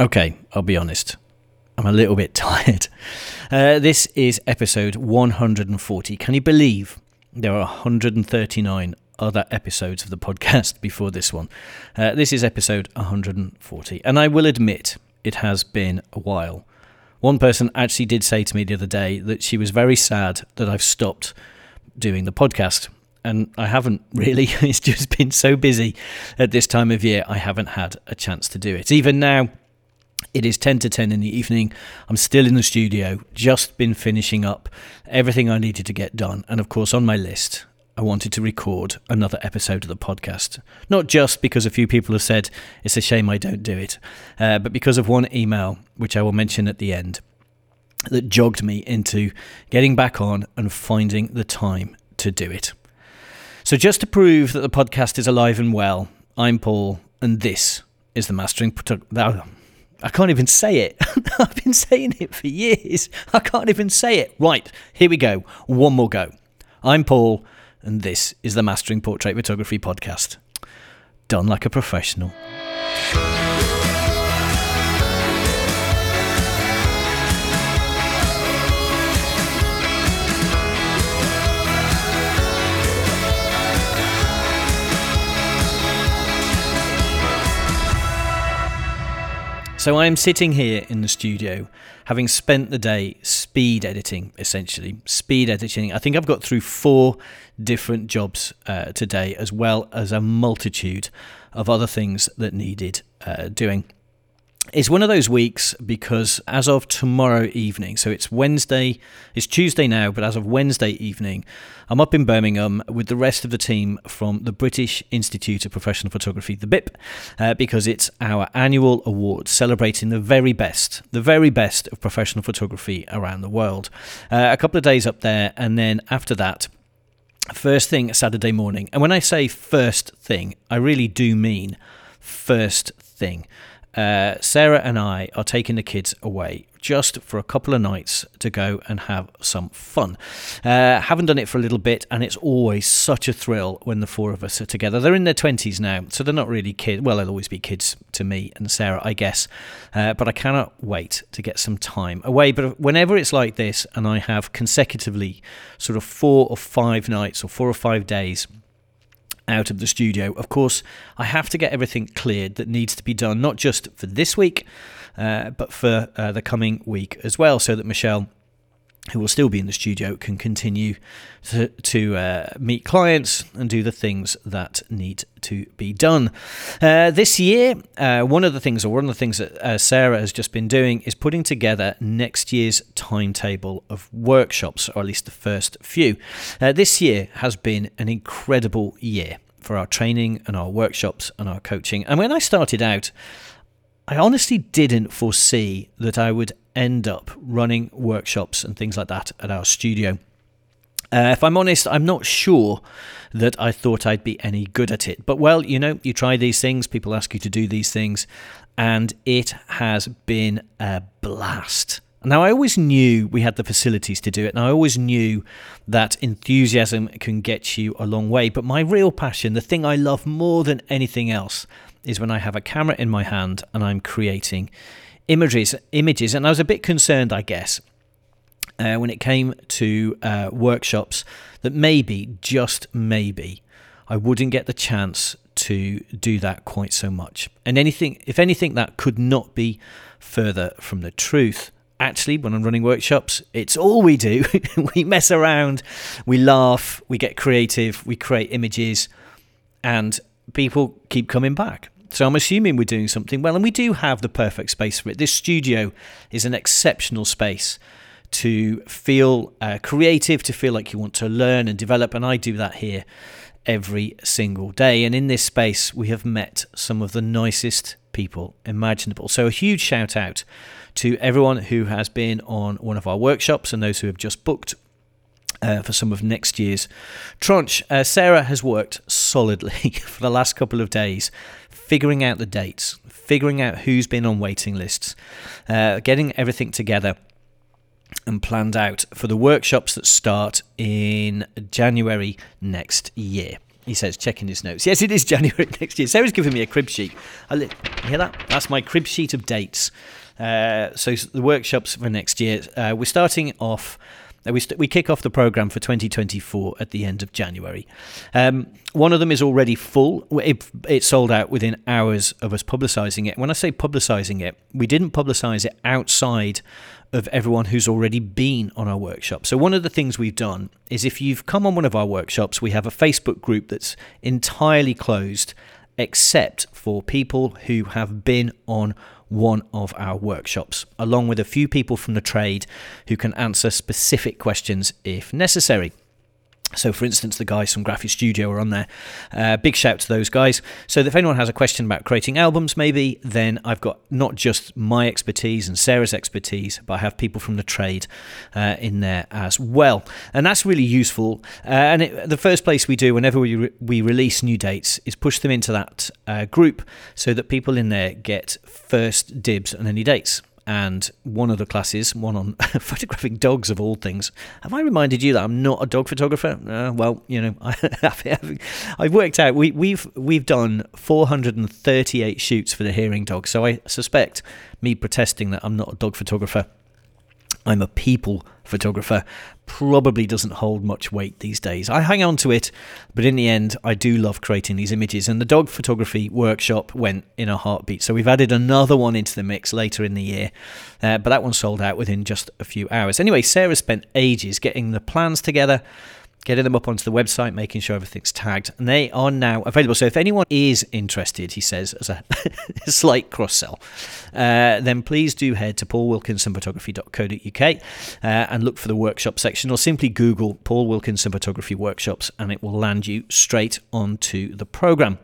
Okay, I'll be honest. I'm a little bit tired. Uh, this is episode 140. Can you believe there are 139 other episodes of the podcast before this one? Uh, this is episode 140, and I will admit it has been a while. One person actually did say to me the other day that she was very sad that I've stopped doing the podcast. And I haven't really. It's just been so busy at this time of year, I haven't had a chance to do it. Even now, it is 10 to 10 in the evening. I'm still in the studio, just been finishing up everything I needed to get done. And of course, on my list, I wanted to record another episode of the podcast. Not just because a few people have said it's a shame I don't do it, uh, but because of one email, which I will mention at the end, that jogged me into getting back on and finding the time to do it. So, just to prove that the podcast is alive and well, I'm Paul, and this is the Mastering. I can't even say it. I've been saying it for years. I can't even say it. Right, here we go. One more go. I'm Paul, and this is the Mastering Portrait Photography Podcast. Done like a professional. So I am sitting here in the studio, having spent the day speed editing, essentially. Speed editing. I think I've got through four different jobs uh, today, as well as a multitude of other things that needed uh, doing. It's one of those weeks because as of tomorrow evening, so it's Wednesday, it's Tuesday now, but as of Wednesday evening, I'm up in Birmingham with the rest of the team from the British Institute of Professional Photography, the BIP, uh, because it's our annual award celebrating the very best, the very best of professional photography around the world. Uh, a couple of days up there, and then after that, first thing Saturday morning. And when I say first thing, I really do mean first thing uh, Sarah and I are taking the kids away just for a couple of nights to go and have some fun. Uh, haven't done it for a little bit, and it's always such a thrill when the four of us are together. They're in their 20s now, so they're not really kids. Well, they'll always be kids to me and Sarah, I guess. Uh, but I cannot wait to get some time away. But whenever it's like this, and I have consecutively sort of four or five nights or four or five days out of the studio. Of course, I have to get everything cleared that needs to be done, not just for this week, uh, but for uh, the coming week as well, so that Michelle who will still be in the studio, can continue to, to uh, meet clients and do the things that need to be done. Uh, this year, uh, one of the things, or one of the things that uh, Sarah has just been doing, is putting together next year's timetable of workshops, or at least the first few. Uh, this year has been an incredible year for our training and our workshops and our coaching. And when I started out, I honestly didn't foresee that I would end up running workshops and things like that at our studio. Uh, if I'm honest, I'm not sure that I thought I'd be any good at it. But well, you know, you try these things, people ask you to do these things, and it has been a blast. Now, I always knew we had the facilities to do it, and I always knew that enthusiasm can get you a long way. But my real passion, the thing I love more than anything else, is when I have a camera in my hand and I'm creating images, images, and I was a bit concerned, I guess, uh, when it came to uh, workshops that maybe, just maybe, I wouldn't get the chance to do that quite so much. And anything, if anything, that could not be further from the truth. Actually, when I'm running workshops, it's all we do. we mess around, we laugh, we get creative, we create images, and people keep coming back. So I'm assuming we're doing something well, and we do have the perfect space for it. This studio is an exceptional space to feel uh, creative, to feel like you want to learn and develop, and I do that here every single day. And in this space, we have met some of the nicest people imaginable. So a huge shout out to everyone who has been on one of our workshops and those who have just booked uh, for some of next year's tranche. Uh, Sarah has worked solidly for the last couple of days figuring out the dates, figuring out who's been on waiting lists, uh, getting everything together and planned out for the workshops that start in January next year. He says, checking his notes. Yes, it is January next year. Sarah's giving me a crib sheet. I li- hear that? That's my crib sheet of dates. Uh, so the workshops for next year. Uh, we're starting off we, st- we kick off the program for 2024 at the end of January. Um, one of them is already full. It, it sold out within hours of us publicising it. When I say publicising it, we didn't publicise it outside of everyone who's already been on our workshop. So, one of the things we've done is if you've come on one of our workshops, we have a Facebook group that's entirely closed except for people who have been on one of our workshops, along with a few people from the trade who can answer specific questions if necessary. So, for instance, the guys from Graphistudio are on there. Uh, big shout to those guys. So, if anyone has a question about creating albums, maybe, then I've got not just my expertise and Sarah's expertise, but I have people from the trade uh, in there as well. And that's really useful. Uh, and it, the first place we do whenever we, re- we release new dates is push them into that uh, group so that people in there get first dibs on any dates and one of the classes, one on photographing dogs of all things. Have I reminded you that I'm not a dog photographer? Uh, well, you know, I, have worked out we, we've we've done 438 shoots for the hearing dog, so I suspect me protesting that I'm not a dog photographer I'm a people photographer probably doesn't hold much weight these days. I hang on to it, but in the end, I do love creating these images. And the dog photography workshop went in a heartbeat. So we've added another one into the mix later in the year, uh, but that one sold out within just a few hours. Anyway, Sarah spent ages getting the plans together getting them up onto the website, making sure everything's tagged, and they are now available. So if anyone is interested, he says, as a slight cross sell, uh, then please do head to paulwilkinsonphotography.co.uk uh, and look for the workshop section, or simply Google Paul Wilkinson Photography Workshops, and it will land you straight onto the program.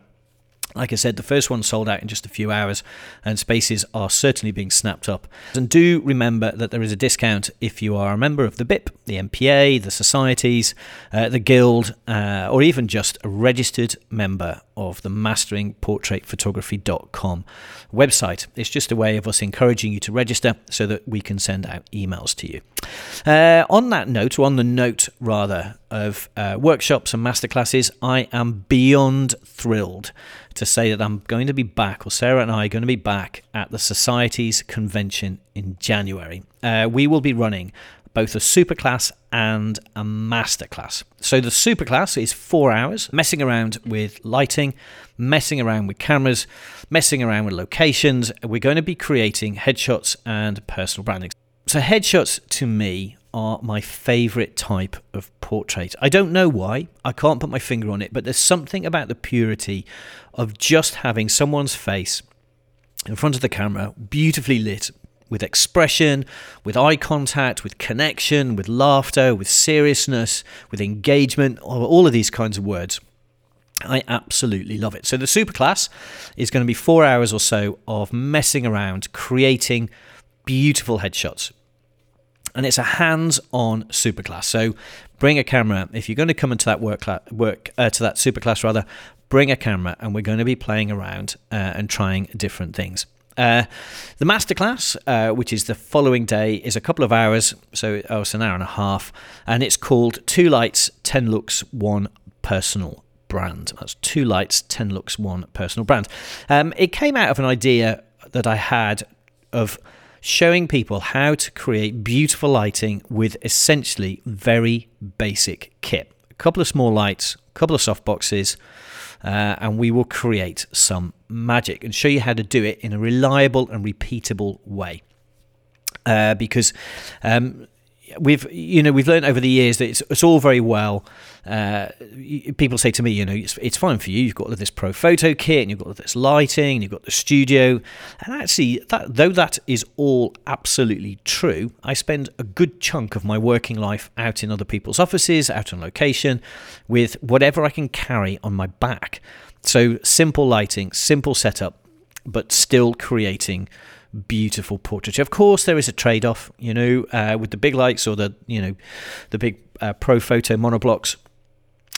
Like I said, the first one sold out in just a few hours, and spaces are certainly being snapped up. And do remember that there is a discount if you are a member of the BIP, the MPA, the societies, uh, the guild, uh, or even just a registered member of the masteringportraitphotography.com website. It's just a way of us encouraging you to register so that we can send out emails to you. Uh, on that note, or on the note rather, of uh, workshops and masterclasses, I am beyond thrilled to say that I'm going to be back, or Sarah and I are going to be back at the Societies convention in January. Uh, we will be running both a superclass and a masterclass. So the superclass is four hours messing around with lighting, messing around with cameras, messing around with locations. We're going to be creating headshots and personal branding. So headshots to me are my favorite type of portrait. I don't know why, I can't put my finger on it, but there's something about the purity of just having someone's face in front of the camera, beautifully lit, with expression, with eye contact, with connection, with laughter, with seriousness, with engagement, all of these kinds of words. I absolutely love it. So, the superclass is going to be four hours or so of messing around, creating beautiful headshots. And it's a hands on superclass. So, bring a camera. If you're going to come into that work, work uh, to that superclass, rather, bring a camera and we're going to be playing around uh, and trying different things. Uh, the masterclass, uh, which is the following day, is a couple of hours, so oh, it's an hour and a half, and it's called Two Lights, Ten Looks, One Personal Brand. That's Two Lights, Ten Looks, One Personal Brand. Um, it came out of an idea that I had of showing people how to create beautiful lighting with essentially very basic kit. A couple of small lights, a couple of soft boxes, uh, and we will create some magic and show you how to do it in a reliable and repeatable way. Uh, because um, we've you know we've learned over the years that it's, it's all very well. Uh, people say to me, you know, it's, it's fine for you. You've got this photo kit, and you've got this lighting, and you've got the studio, and actually, that, though that is all absolutely true, I spend a good chunk of my working life out in other people's offices, out on location, with whatever I can carry on my back. So simple lighting, simple setup, but still creating beautiful portraiture. Of course, there is a trade-off, you know, uh, with the big lights or the you know the big uh, photo monoblocks.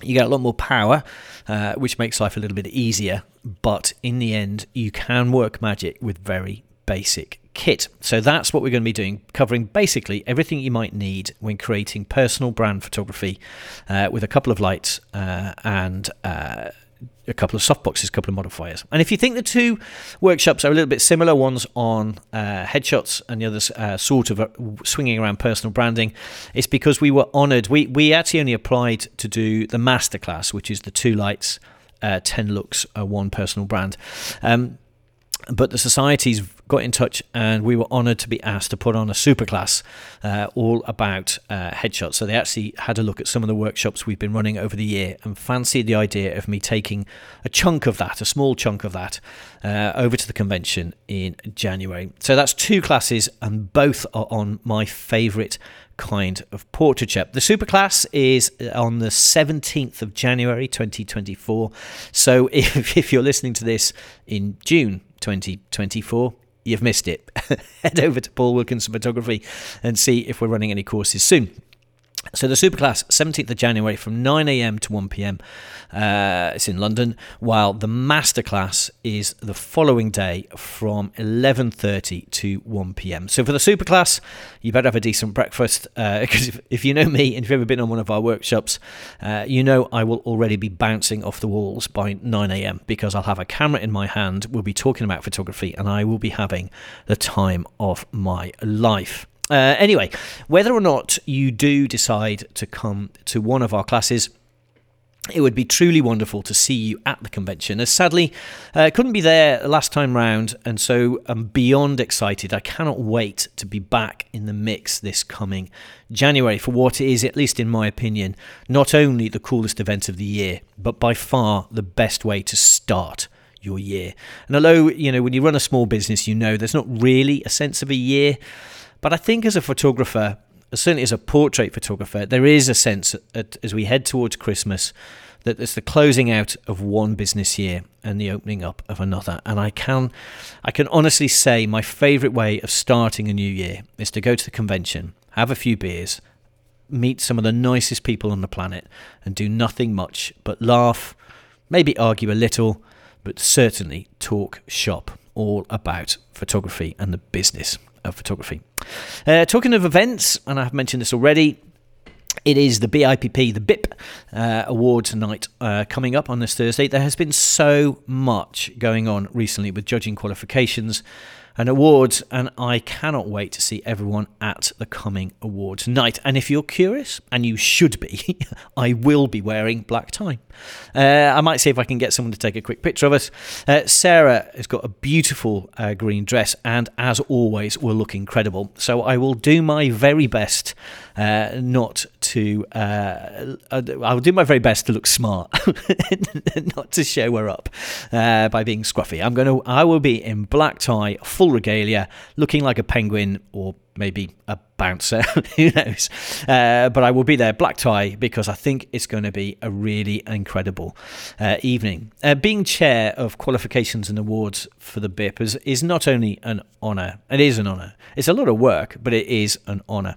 You get a lot more power, uh, which makes life a little bit easier. But in the end, you can work magic with very basic kit. So that's what we're going to be doing, covering basically everything you might need when creating personal brand photography uh, with a couple of lights uh, and uh, a couple of softboxes, a couple of modifiers. And if you think the two workshops are a little bit similar, one's on uh, headshots and the other's uh, sort of uh, swinging around personal branding, it's because we were honoured. We we actually only applied to do the masterclass, which is the two lights, uh, ten looks, uh, one personal brand. Um, but the societies got in touch and we were honoured to be asked to put on a superclass uh, all about uh, headshots. So they actually had a look at some of the workshops we've been running over the year and fancied the idea of me taking a chunk of that, a small chunk of that, uh, over to the convention in January. So that's two classes and both are on my favourite kind of portraiture. The superclass is on the 17th of January 2024. So if, if you're listening to this in June 2024, you've missed it. Head over to Paul Wilkinson Photography and see if we're running any courses soon. So the superclass, 17th of January from 9 a.m. to 1 p.m. Uh, it's in London, while the masterclass is the following day from 11:30 to 1 p.m. So for the superclass, you better have a decent breakfast because uh, if, if, you know me and if you've ever been on one of our workshops, uh, you know I will already be bouncing off the walls by 9 a.m. because I'll have a camera in my hand, we'll be talking about photography, and I will be having the time of my life. Uh, anyway, whether or not you do decide to come to one of our classes, it would be truly wonderful to see you at the convention. As sadly, I uh, couldn't be there last time round, and so I'm beyond excited. I cannot wait to be back in the mix this coming January for what is, at least in my opinion, not only the coolest event of the year, but by far the best way to start your year. And although, you know, when you run a small business, you know there's not really a sense of a year. But I think as a photographer, certainly as a portrait photographer, there is a sense at, as we head towards Christmas that it's the closing out of one business year and the opening up of another. And I can, I can honestly say my favourite way of starting a new year is to go to the convention, have a few beers, meet some of the nicest people on the planet, and do nothing much but laugh, maybe argue a little, but certainly talk shop all about photography and the business of photography. Uh, talking of events, and I've mentioned this already, it is the BIPP, the BIP uh, Awards night uh, coming up on this Thursday. There has been so much going on recently with judging qualifications and awards, and I cannot wait to see everyone at the coming awards night. And if you're curious, and you should be, I will be wearing black tie. Uh, I might see if I can get someone to take a quick picture of us. Uh, Sarah has got a beautiful uh, green dress, and as always, will look incredible. So I will do my very best uh, not to. Uh, I'll do my very best to look smart, not to show her up uh, by being scruffy. I'm going to. I will be in black tie, full regalia, looking like a penguin or maybe a bouncer, who knows? Uh, but I will be there, black tie, because I think it's going to be a really incredible uh, evening. Uh, being chair of qualifications and awards for the BIP is, is not only an honour, it is an honour. It's a lot of work, but it is an honour.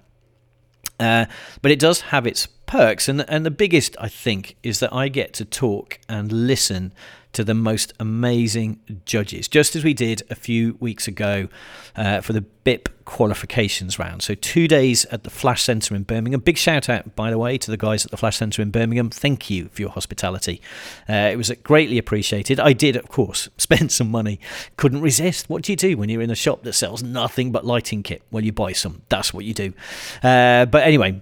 Uh, but it does have its perks, and and the biggest I think is that I get to talk and listen to the most amazing judges, just as we did a few weeks ago uh, for the BIP qualifications round. So, two days at the Flash Centre in Birmingham. Big shout out, by the way, to the guys at the Flash Centre in Birmingham. Thank you for your hospitality. Uh, it was greatly appreciated. I did, of course, spend some money. Couldn't resist. What do you do when you're in a shop that sells nothing but lighting kit? Well, you buy some. That's what you do. Uh, but anyway,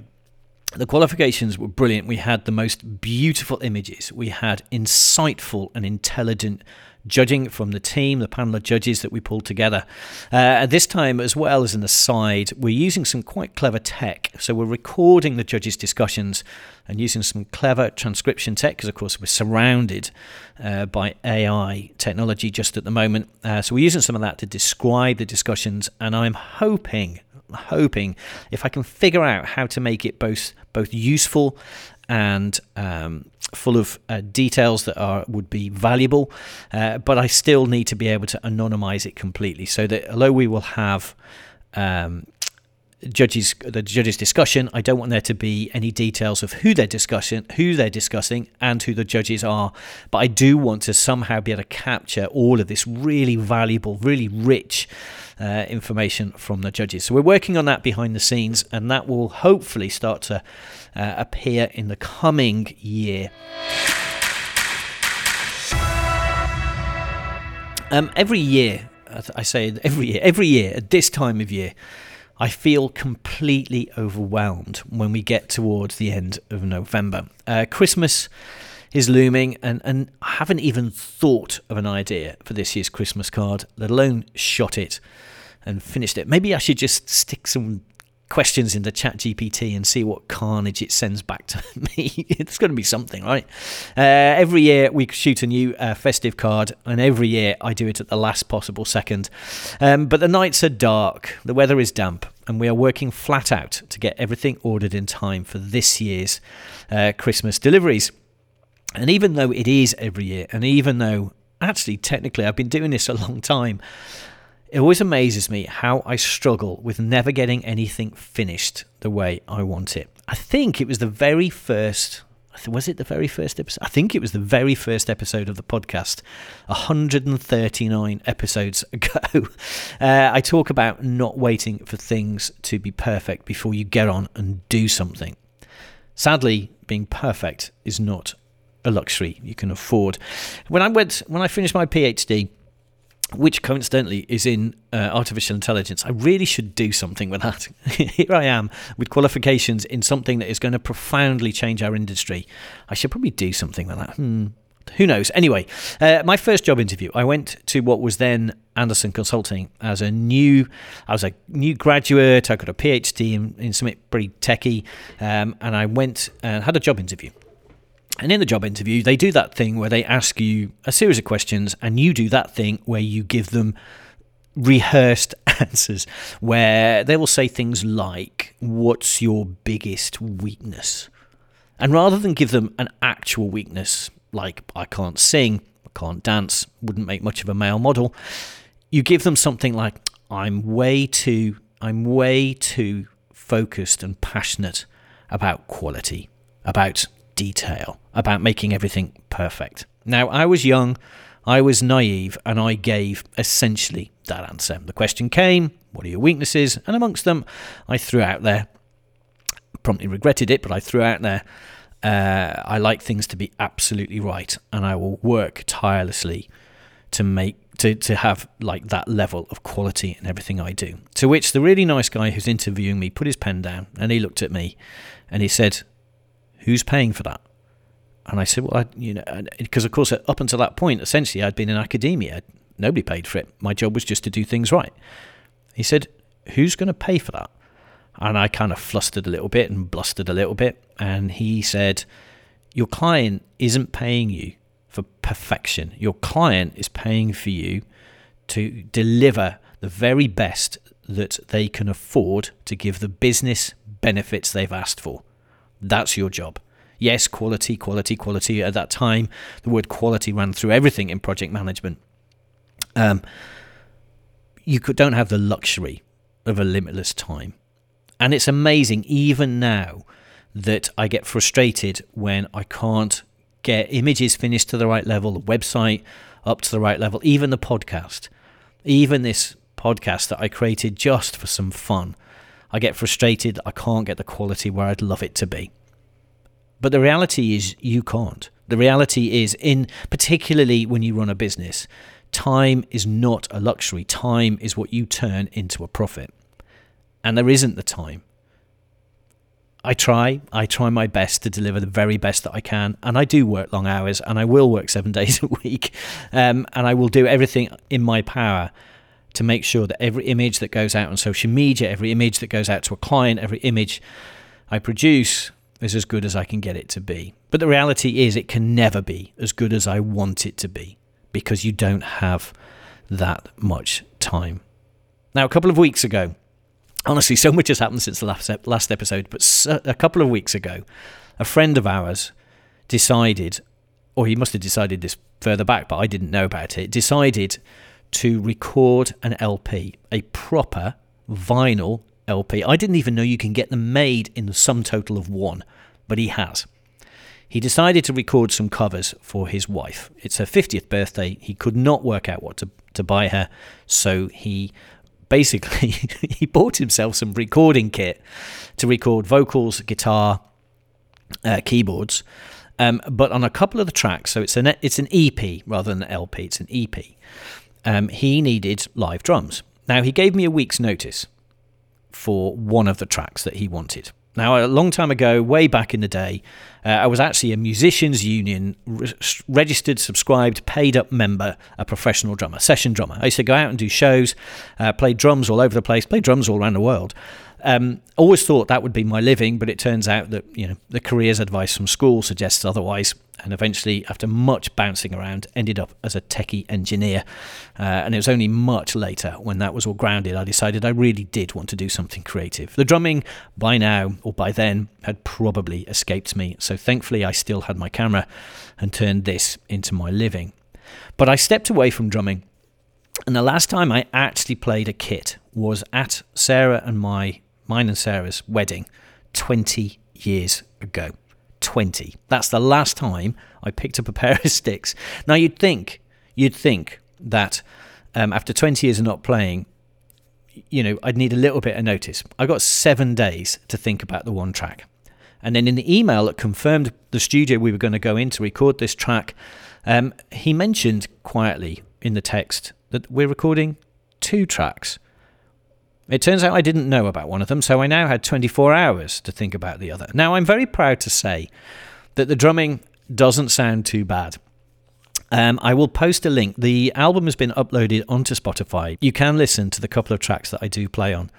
the qualifications were brilliant. We had the most beautiful images. We had insightful and intelligent judging from the team, the panel of judges that we pulled together. Uh, this time, as well as in the side, we're using some quite clever tech. So we're recording the judges' discussions and using some clever transcription tech, because of course we're surrounded uh, by AI technology just at the moment. Uh, so we're using some of that to describe the discussions, and I'm hoping hoping if I can figure out how to make it both both useful and um, full of uh, details that are would be valuable, uh, but I still need to be able to anonymize it completely so that although we will have um, judges the judges discussion i don't want there to be any details of who they're discussing who they're discussing and who the judges are but i do want to somehow be able to capture all of this really valuable really rich uh, information from the judges. So we're working on that behind the scenes, and that will hopefully start to uh, appear in the coming year. Um, every year, I say every year, every year at this time of year, I feel completely overwhelmed when we get towards the end of November. Uh, Christmas is looming, and, and I haven't even thought of an idea for this year's Christmas card, let alone shot it and finished it. Maybe I should just stick some questions into chat gpt and see what carnage it sends back to me. It's going to be something right? Uh, every year we shoot a new uh, festive card and every year i do it at the last possible second. Um, but the nights are dark the weather is damp and we are working flat out to get everything ordered in time for this year's uh, christmas deliveries and even though it is every year and even though actually technically i've been doing this a long time it always amazes me how I struggle with never getting anything finished the way I want it. I think it was the very first was it the very first episode? I think it was the very first episode of the podcast, 139 episodes ago. Uh, I talk about not waiting for things to be perfect before you get on and do something. Sadly, being perfect is not a luxury you can afford. When I went, when I finished my PhD, which coincidentally is in uh, artificial intelligence. I really should do something with that. Here I am with qualifications in something that is going to profoundly change our industry. I should probably do something with that. Hmm. Who knows? Anyway, uh, my first job interview, I went to what was then Andersen Consulting as a new, I was a new graduate. I got a PhD in, in something pretty techie, um, and I went and had a job interview. And in the job interview, they do that thing where they ask you a series of questions, and you do that thing where you give them rehearsed answers, where they will say things like, What's your biggest weakness? And rather than give them an actual weakness, like I can't sing, I can't dance, wouldn't make much of a male model, you give them something like, I'm way too, I'm way too focused and passionate about quality, about detail about making everything perfect. Now, I was young, I was naive, and I gave essentially that answer. The question came, What are your weaknesses? And amongst them, I threw out there, promptly regretted it, but I threw out there, uh, I like things to be absolutely right, and I will work tirelessly to make to, to have like that level of quality in everything I do. To which the really nice guy who's interviewing me put his pen down and he looked at me and he said, Who's paying for that? And I said, well, I, you know, because of course, up until that point, essentially, I'd been in academia. Nobody paid for it. My job was just to do things right. He said, who's going to pay for that? And I kind of flustered a little bit and blustered a little bit. And he said, your client isn't paying you for perfection. Your client is paying for you to deliver the very best that they can afford to give the business benefits they've asked for. That's your job. Yes, quality, quality, quality. At that time, the word quality ran through everything in project management. Um, you could, don't have the luxury of a limitless time. And it's amazing, even now, that I get frustrated when I can't get images finished to the right level, the website up to the right level, even the podcast. Even this podcast that I created just for some fun. I get frustrated I can't get the quality where I'd love it to be. But the reality is you can't. The reality is in particularly when you run a business, time is not a luxury. Time is what you turn into a profit. And there isn't the time. I try, I try my best to deliver the very best that I can, and I do work long hours, and I will work seven days a week, um, and I will do everything in my power to make sure that every image that goes out on social media, every image that goes out to a client, every image I produce is as good as I can get it to be. But the reality is, it can never be as good as I want it to be because you don't have that much time. Now, a couple of weeks ago, honestly, so much has happened since the last, last episode, but a couple of weeks ago, a friend of ours decided, or he must have decided this further back, but I didn't know about it, decided to record an LP, a proper vinyl LP. I didn't even know you can get them made in the sum total of one, but he has. He decided to record some covers for his wife. It's her 50th birthday. He could not work out what to, to buy her, so he basically he bought himself some recording kit to record vocals, guitar, uh, keyboards. Um, but on a couple of the tracks, so it's an it's an EP rather than an LP. It's an EP. Um, he needed live drums. Now he gave me a week's notice for one of the tracks that he wanted. Now, a long time ago, way back in the day, uh, I was actually a musicians union re- registered, subscribed, paid up member, a professional drummer, session drummer. I used to go out and do shows, uh, play drums all over the place, play drums all around the world. Um, always thought that would be my living, but it turns out that you know the careers advice from school suggests otherwise. And eventually, after much bouncing around, ended up as a techie engineer. Uh, and it was only much later, when that was all grounded, I decided I really did want to do something creative. The drumming, by now or by then, had probably escaped me. So thankfully, I still had my camera and turned this into my living. But I stepped away from drumming and the last time I actually played a kit was at Sarah and my mine and Sarah's wedding 20 years ago. 20. That's the last time I picked up a pair of sticks. Now you'd think, you'd think that um, after 20 years of not playing, you know, I'd need a little bit of notice. I got seven days to think about the one track. And then in the email that confirmed the studio we were going to go in to record this track, um, he mentioned quietly in the text that we're recording two tracks. It turns out I didn't know about one of them, so I now had 24 hours to think about the other. Now, I'm very proud to say that the drumming doesn't sound too bad. Um, I will post a link. The album has been uploaded onto Spotify. You can listen to the couple of tracks that I do play on.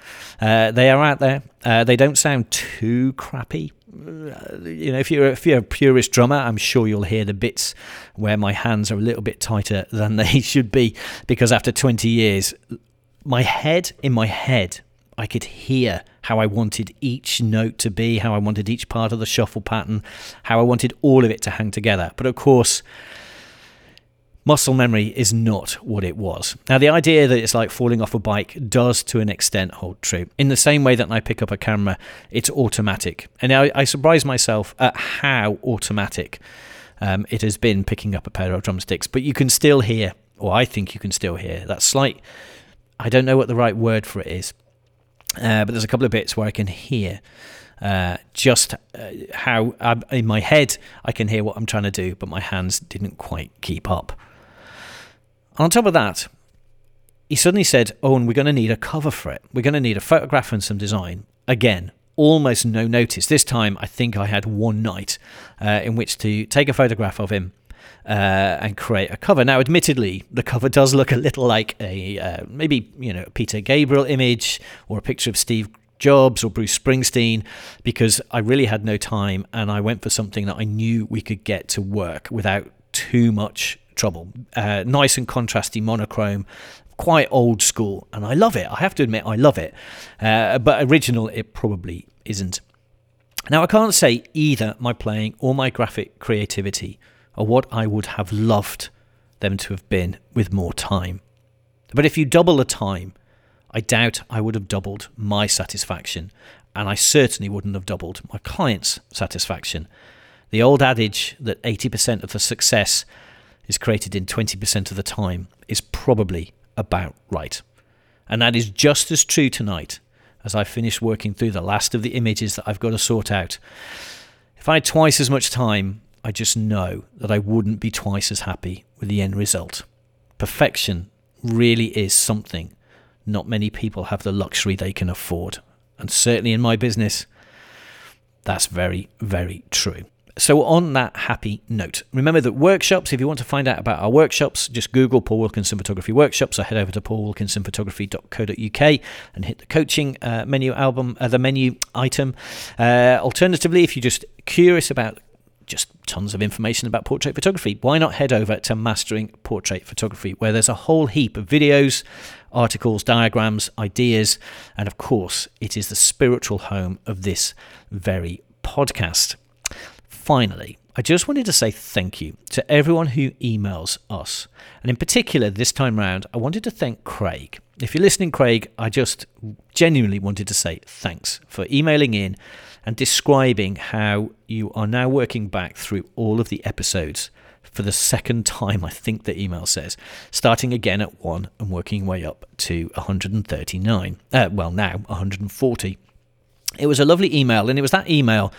Uh, they are out there. Uh, they don't sound too crappy. Uh, you know, if you're if you're a purist drummer, I'm sure you'll hear the bits where my hands are a little bit tighter than they should be because after 20 years, my head, in my head, I could hear how I wanted each note to be, how I wanted each part of the shuffle pattern, how I wanted all of it to hang together. But of course, muscle memory is not what it was. Now, the idea that it's like falling off a bike does to an extent hold true. In the same way that I pick up a camera, it's automatic. And I, I surprise myself at how automatic um, it has been picking up a pair of drumsticks. But you can still hear, or I think you can still hear, that slight I don't know what the right word for it is, uh, but there's a couple of bits where I can hear uh, just uh, how uh, in my head I can hear what I'm trying to do, but my hands didn't quite keep up. On top of that, he suddenly said, Oh, and we're going to need a cover for it. We're going to need a photograph and some design. Again, almost no notice. This time, I think I had one night uh, in which to take a photograph of him uh, and create a cover. Now, admittedly, the cover does look a little like a uh, maybe you know Peter Gabriel image or a picture of Steve Jobs or Bruce Springsteen because I really had no time and I went for something that I knew we could get to work without too much trouble. Uh, nice and contrasty monochrome, quite old school, and I love it. I have to admit, I love it. Uh, but original, it probably isn't. Now, I can't say either my playing or my graphic creativity are what I would have loved them to have been with more time. But if you double the time, I doubt I would have doubled my satisfaction, and I certainly wouldn't have doubled my client's satisfaction. The old adage that 80% of the success is created in 20% of the time is probably about right. And that is just as true tonight as I finish working through the last of the images that I've got to sort out. If I had twice as much time, I just know that I wouldn't be twice as happy with the end result. Perfection really is something not many people have the luxury they can afford. And certainly in my business, that's very, very true. So, on that happy note, remember that workshops, if you want to find out about our workshops, just Google Paul Wilkinson Photography Workshops or head over to paulwilkinsonphotography.co.uk and hit the coaching uh, menu album, uh, the menu item. Uh, alternatively, if you're just curious about just tons of information about portrait photography. Why not head over to Mastering Portrait Photography, where there's a whole heap of videos, articles, diagrams, ideas, and of course, it is the spiritual home of this very podcast. Finally, I just wanted to say thank you to everyone who emails us. And in particular, this time round, I wanted to thank Craig. If you're listening, Craig, I just genuinely wanted to say thanks for emailing in and describing how you are now working back through all of the episodes for the second time, I think the email says, starting again at 1 and working way up to 139. Uh, well, now 140. It was a lovely email, and it was that email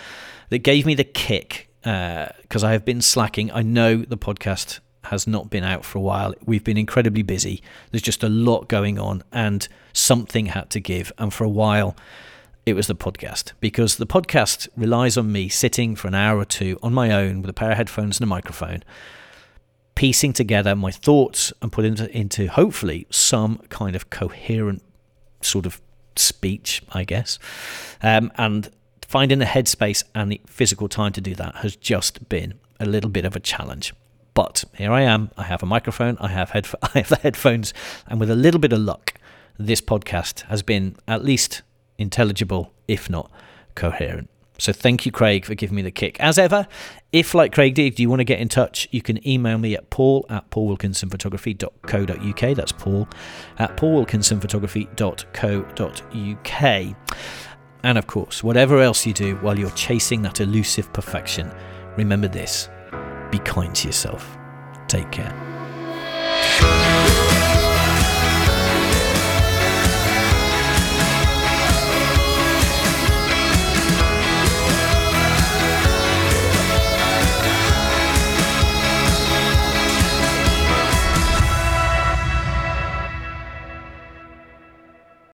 that gave me the kick because uh, I have been slacking. I know the podcast has not been out for a while. We've been incredibly busy. There's just a lot going on, and something had to give. And for a while, it was the podcast because the podcast relies on me sitting for an hour or two on my own with a pair of headphones and a microphone, piecing together my thoughts and putting into, into hopefully some kind of coherent sort of speech, I guess. Um, and finding the headspace and the physical time to do that has just been a little bit of a challenge. But here I am. I have a microphone. I have headf- I have the headphones, and with a little bit of luck, this podcast has been at least intelligible, if not coherent. So thank you, Craig, for giving me the kick. As ever, if like Craig did, you want to get in touch, you can email me at paul at paulwilkinsonphotography.co.uk. That's paul at paulwilkinsonphotography.co.uk. And of course, whatever else you do while you're chasing that elusive perfection, remember this be kind to yourself. Take care.